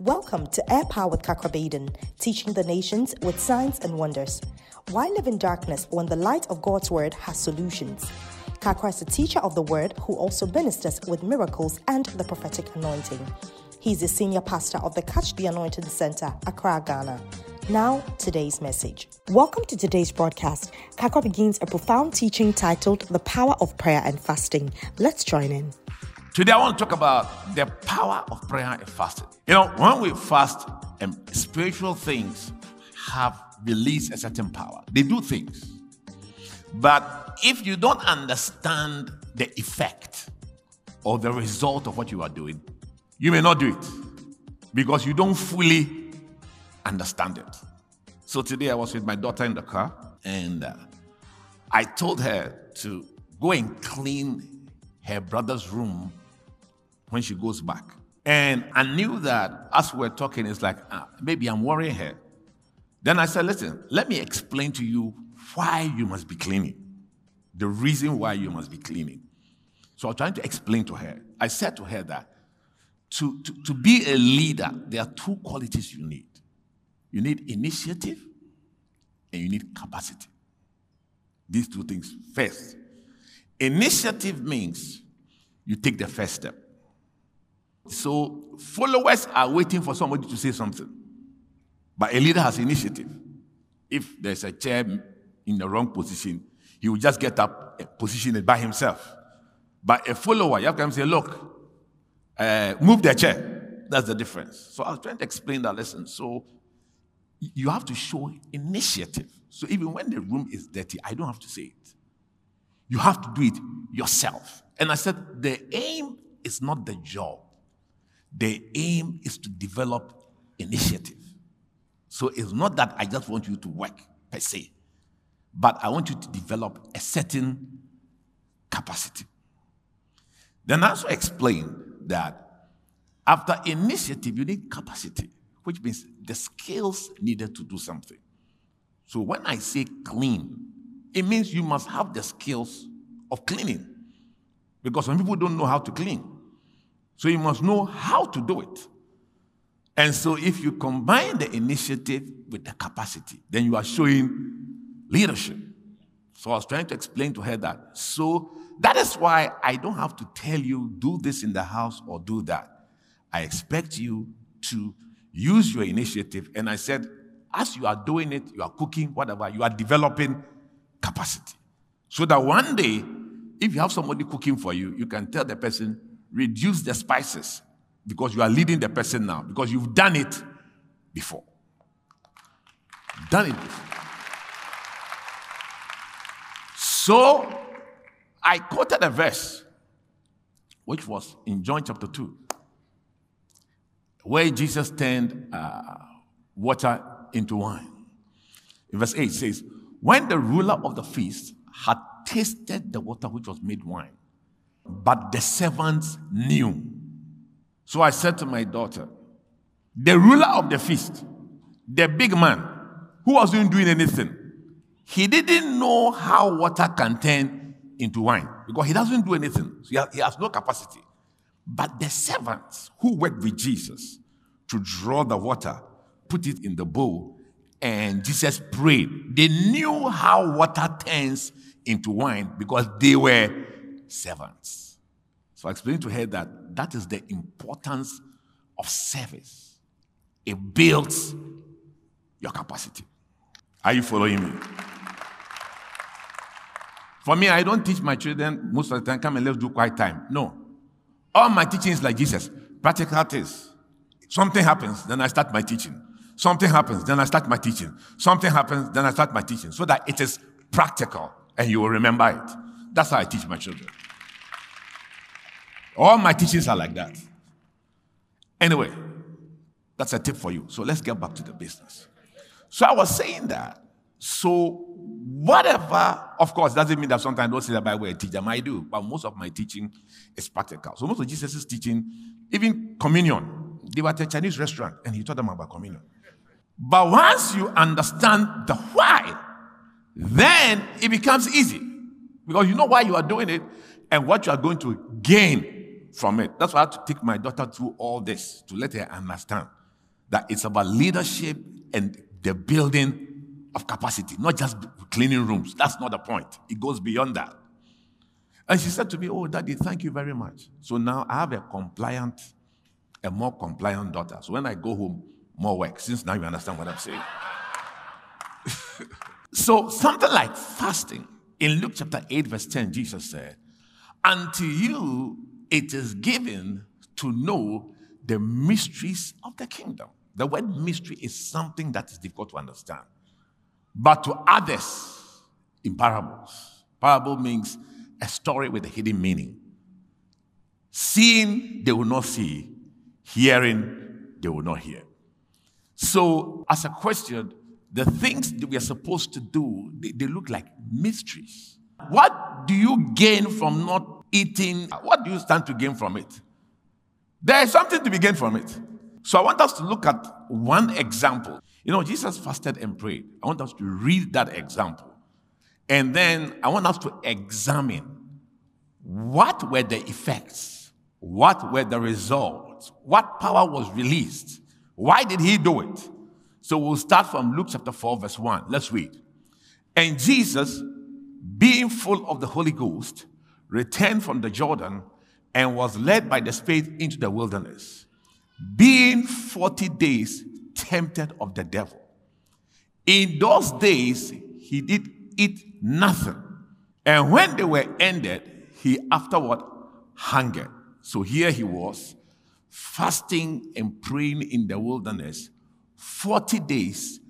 Welcome to Air Power with Kakra Baiden, teaching the nations with signs and wonders. Why live in darkness when the light of God's word has solutions? Kakra is a teacher of the word who also ministers with miracles and the prophetic anointing. He's a senior pastor of the Catch the Anointing Center, Accra, Ghana. Now, today's message. Welcome to today's broadcast. Kakra begins a profound teaching titled The Power of Prayer and Fasting. Let's join in. Today, I want to talk about the power of prayer and fasting. You know, when we fast, um, spiritual things have released a certain power. They do things. But if you don't understand the effect or the result of what you are doing, you may not do it because you don't fully understand it. So today I was with my daughter in the car and uh, I told her to go and clean her brother's room when she goes back. And I knew that as we were talking, it's like, ah, maybe I'm worrying her. Then I said, listen, let me explain to you why you must be cleaning. The reason why you must be cleaning. So I was trying to explain to her. I said to her that to, to, to be a leader, there are two qualities you need you need initiative and you need capacity. These two things. First, initiative means you take the first step. So followers are waiting for somebody to say something. But a leader has initiative. If there's a chair in the wrong position, he will just get up and position it by himself. But a follower, you have to come say, look, uh, move the chair. That's the difference. So I was trying to explain that lesson. So you have to show initiative. So even when the room is dirty, I don't have to say it. You have to do it yourself. And I said, the aim is not the job, the aim is to develop initiative. So it's not that I just want you to work per se, but I want you to develop a certain capacity. Then I also explained that after initiative, you need capacity which means the skills needed to do something. So when I say clean, it means you must have the skills of cleaning. Because some people don't know how to clean. So you must know how to do it. And so if you combine the initiative with the capacity, then you are showing leadership. So I was trying to explain to her that. So that is why I don't have to tell you, do this in the house or do that. I expect you to Use your initiative. And I said, as you are doing it, you are cooking, whatever, you are developing capacity. So that one day, if you have somebody cooking for you, you can tell the person, reduce the spices because you are leading the person now, because you've done it before. Done it before. So I quoted a verse, which was in John chapter 2 where Jesus turned uh, water into wine. In verse 8 says, When the ruler of the feast had tasted the water which was made wine, but the servants knew. So I said to my daughter, The ruler of the feast, the big man who wasn't doing anything, he didn't know how water can turn into wine because he doesn't do anything. So he has no capacity. But the servants who worked with Jesus to draw the water, put it in the bowl, and Jesus prayed. They knew how water turns into wine because they were servants. So I explained to her that that is the importance of service. It builds your capacity. Are you following me? For me, I don't teach my children most of the time, come and let's do quiet time. No. All my teaching is like Jesus, practical things. Something happens, then I start my teaching. Something happens, then I start my teaching. Something happens, then I start my teaching. So that it is practical and you will remember it. That's how I teach my children. All my teachings are like that. Anyway, that's a tip for you. So let's get back to the business. So I was saying that. So whatever, of course, doesn't mean that sometimes I don't say by way I teach. I do, but most of my teaching is practical. So most of Jesus' teaching, even communion, they were at a Chinese restaurant and he taught them about communion. But once you understand the why, then it becomes easy because you know why you are doing it and what you are going to gain from it. That's why I had to take my daughter through all this to let her understand. that it's about leadership and the building of capacity, not just cleaning rooms. That's not the point. It goes beyond that. And she said to me, Oh, daddy, thank you very much. So now I have a compliant, a more compliant daughter. So when I go home, more work, since now you understand what I'm saying. so something like fasting. In Luke chapter 8, verse 10, Jesus said, Unto you it is given to know the mysteries of the kingdom. The word mystery is something that is difficult to understand. But to others, in parables, parable means a story with a hidden meaning. Seeing, they will not see. Hearing, they will not hear. So, as a question, the things that we are supposed to do, they, they look like mysteries. What do you gain from not eating? What do you stand to gain from it? There is something to be gained from it. So I want us to look at one example. You know, Jesus fasted and prayed. I want us to read that example. And then I want us to examine what were the effects? What were the results? What power was released? Why did he do it? So we'll start from Luke chapter 4, verse 1. Let's read. And Jesus, being full of the Holy Ghost, returned from the Jordan and was led by the Spirit into the wilderness, being 40 days tempted of the devil. In those days, he did eat nothing. And when they were ended, he afterward hungered. So here he was, fasting and praying in the wilderness 40 days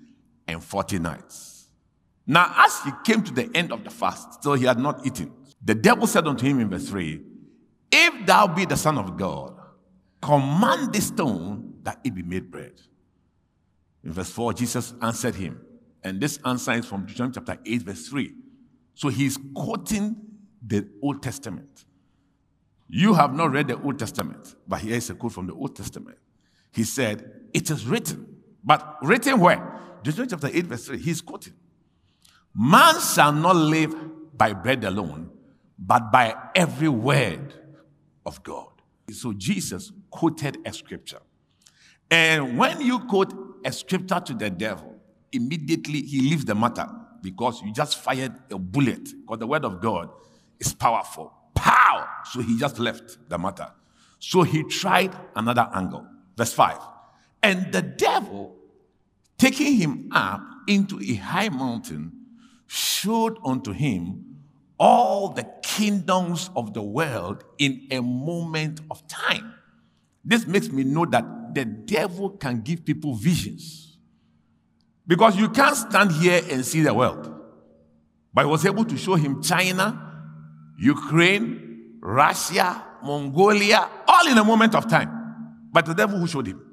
and 40 nights. Now, as he came to the end of the fast, still he had not eaten. The devil said unto him in verse 3 If thou be the Son of God, command this stone that it be made bread. In verse 4, Jesus answered him. And this answer is from Deuteronomy chapter 8, verse 3. So he's quoting the Old Testament. You have not read the Old Testament, but here is a quote from the Old Testament. He said, It is written, but written where? Deuteronomy chapter 8, verse 3. He's quoting. Man shall not live by bread alone, but by every word of God. So Jesus quoted a scripture. And when you quote a scripture to the devil, immediately he leaves the matter because you just fired a bullet because the word of God is powerful. Pow! So he just left the matter. So he tried another angle. Verse 5. And the devil, taking him up into a high mountain, showed unto him all the kingdoms of the world in a moment of time. This makes me know that the devil can give people visions. Because you can't stand here and see the world. But he was able to show him China, Ukraine, Russia, Mongolia, all in a moment of time. But the devil who showed him.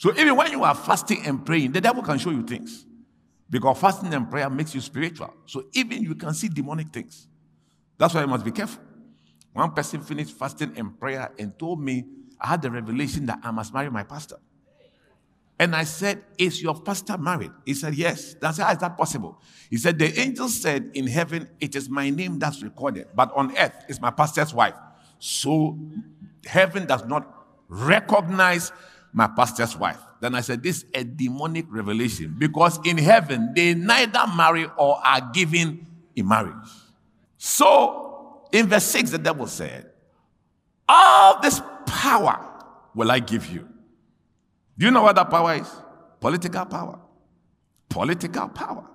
So even when you are fasting and praying, the devil can show you things. Because fasting and prayer makes you spiritual. So even you can see demonic things. That's why you must be careful. One person finished fasting and prayer and told me I had the revelation that I must marry my pastor. And I said, Is your pastor married? He said, Yes. That's how is that possible? He said, The angel said, In heaven, it is my name that's recorded, but on earth, it's my pastor's wife. So heaven does not recognize my pastor's wife. Then I said, This is a demonic revelation because in heaven, they neither marry or are given in marriage. So in verse 6, the devil said, All this power will I give you. Do you know what that power is? Political power. Political power.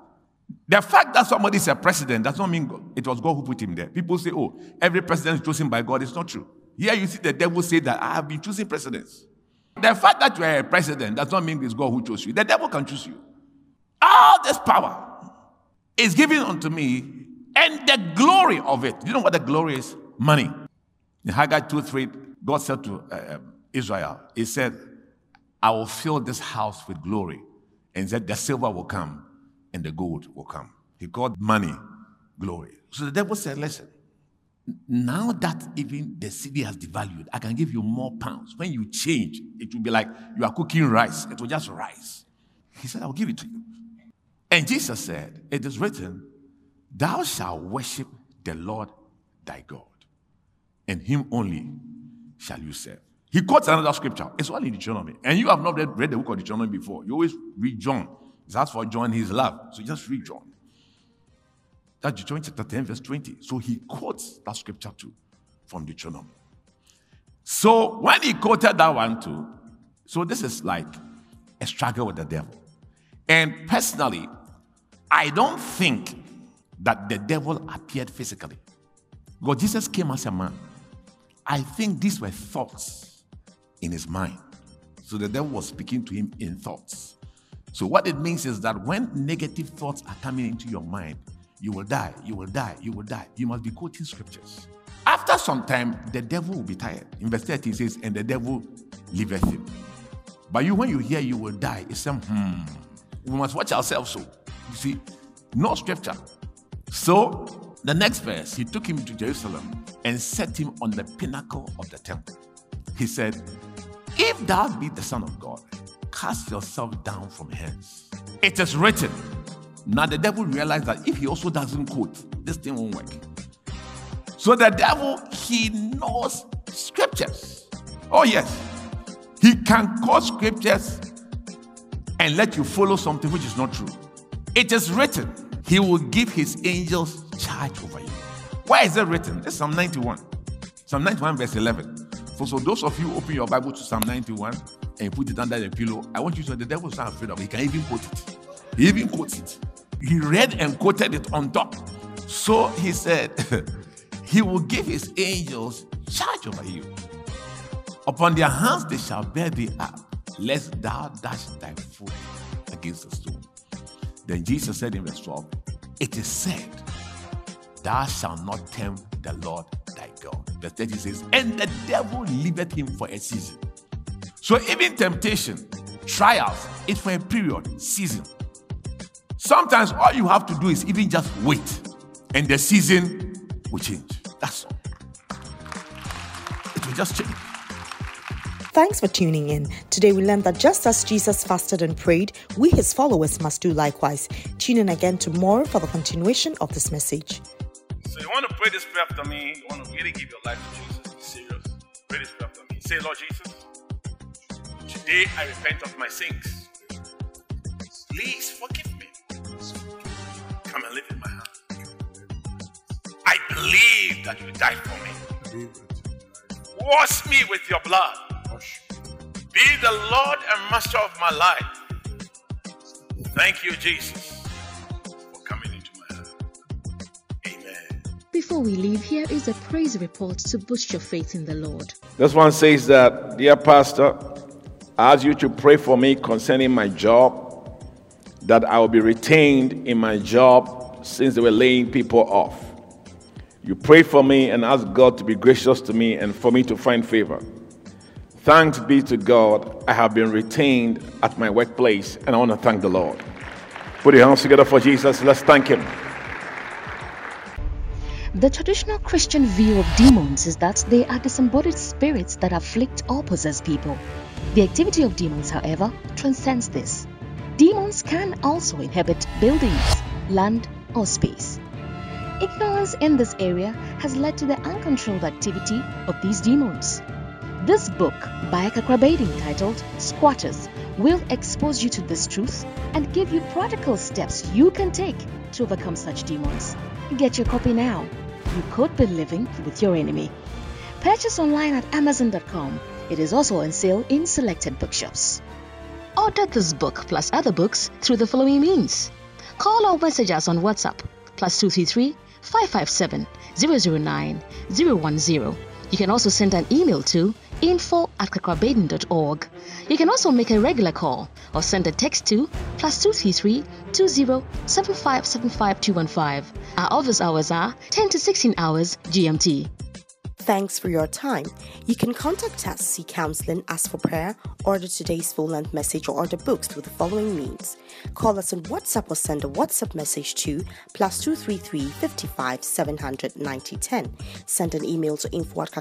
The fact that somebody is a president does not mean God, it was God who put him there. People say, oh, every president is chosen by God. It's not true. Here you see the devil say that I have been choosing presidents. The fact that you are a president does not mean it's God who chose you. The devil can choose you. All this power is given unto me, and the glory of it. You know what the glory is? Money. In Haggai 2 3, God said to uh, Israel, He said, I will fill this house with glory. And said, The silver will come and the gold will come. He called money glory. So the devil said, Listen, now that even the cedi has devalued, I can give you more pounds. When you change, it will be like you are cooking rice, it will just rise. He said, I'll give it to you. And Jesus said, It is written, Thou shalt worship the Lord thy God, and him only shall you serve. He quotes another scripture. It's all in Deuteronomy. And you have not read, the book of Deuteronomy before. You always read John. It's asked for John, his love. So just read John. That's Deuteronomy chapter 10, verse 20. So he quotes that scripture too from Deuteronomy. So when he quoted that one too, so this is like a struggle with the devil. And personally, I don't think that the devil appeared physically. God, Jesus came as a man. I think these were thoughts in his mind. So the devil was speaking to him in thoughts. So what it means is that when negative thoughts are coming into your mind, you will die, you will die, you will die. You must be quoting scriptures. After some time, the devil will be tired. In verse 13 says, and the devil leaveth him. But you, when you hear you will die, it's some hmm. We must watch ourselves so. You see, no scripture. So the next verse, he took him to Jerusalem and set him on the pinnacle of the temple. He said, if thou be the Son of God, cast yourself down from hence. It is written. Now the devil realized that if he also doesn't quote, this thing won't work. So the devil, he knows scriptures. Oh, yes. He can quote scriptures and let you follow something which is not true. It is written, he will give his angels charge over you. Why is it written? Is Psalm 91. Psalm 91, verse 11. For so those of you open your Bible to Psalm 91 and put it under the pillow, I want you to know the devil is not afraid of it. He can even quote it. He even quotes it. He read and quoted it on top. So he said, He will give his angels charge over you. Upon their hands they shall bear thee up, lest thou dash thy foot against a stone. Then Jesus said in verse 12, It is said, Thou shalt not tempt the Lord thy God. Verse 30 says, And the devil leaveth him for a season. So even temptation, trials, it's for a period, season. Sometimes all you have to do is even just wait, and the season will change. That's all. It will just change. Thanks for tuning in. Today we learned that just as Jesus fasted and prayed, we, his followers, must do likewise. Tune in again tomorrow for the continuation of this message. So you want to pray this prayer after me? You want to really give your life to Jesus? Be serious. Pray this prayer after me. Say, Lord Jesus, today I repent of my sins. Please forgive me. Come and live in my heart. I believe that you died for me. Wash me with your blood. Be the Lord and Master of my life. Thank you, Jesus. for coming into my heart. Amen. Before we leave, here is a praise report to boost your faith in the Lord. This one says that, Dear Pastor, I ask you to pray for me concerning my job, that I will be retained in my job since they were laying people off. You pray for me and ask God to be gracious to me and for me to find favor. Thanks be to God, I have been retained at my workplace, and I want to thank the Lord. Put your hands together for Jesus. Let's thank Him. The traditional Christian view of demons is that they are disembodied spirits that afflict or possess people. The activity of demons, however, transcends this. Demons can also inhabit buildings, land, or space. Ignorance in this area has led to the uncontrolled activity of these demons. This book by Kakra Baiden titled Squatters will expose you to this truth and give you practical steps you can take to overcome such demons. Get your copy now you could be living with your enemy. Purchase online at Amazon.com. It is also on sale in selected bookshops. Order this book plus other books through the following means. Call or message us on WhatsApp plus 233 557 009 010. You can also send an email to info at kakrabaiden.org. You can also make a regular call or send a text to plus 233 20 Our office hours are 10 to 16 hours GMT. Thanks for your time. You can contact us, seek counseling, ask for prayer, order today's full length message, or order books through the following means. Call us on WhatsApp or send a WhatsApp message to plus 233 55 700 9010. Send an email to info at.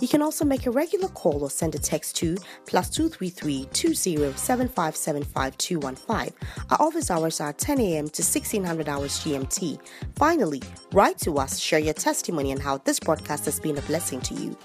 You can also make a regular call or send a text to plus 233 20 7575 215. Our office hours are 10 a.m. to 1600 hours GMT. Finally, write to us, share your testimony, and how this broadcast has been a blessing to you.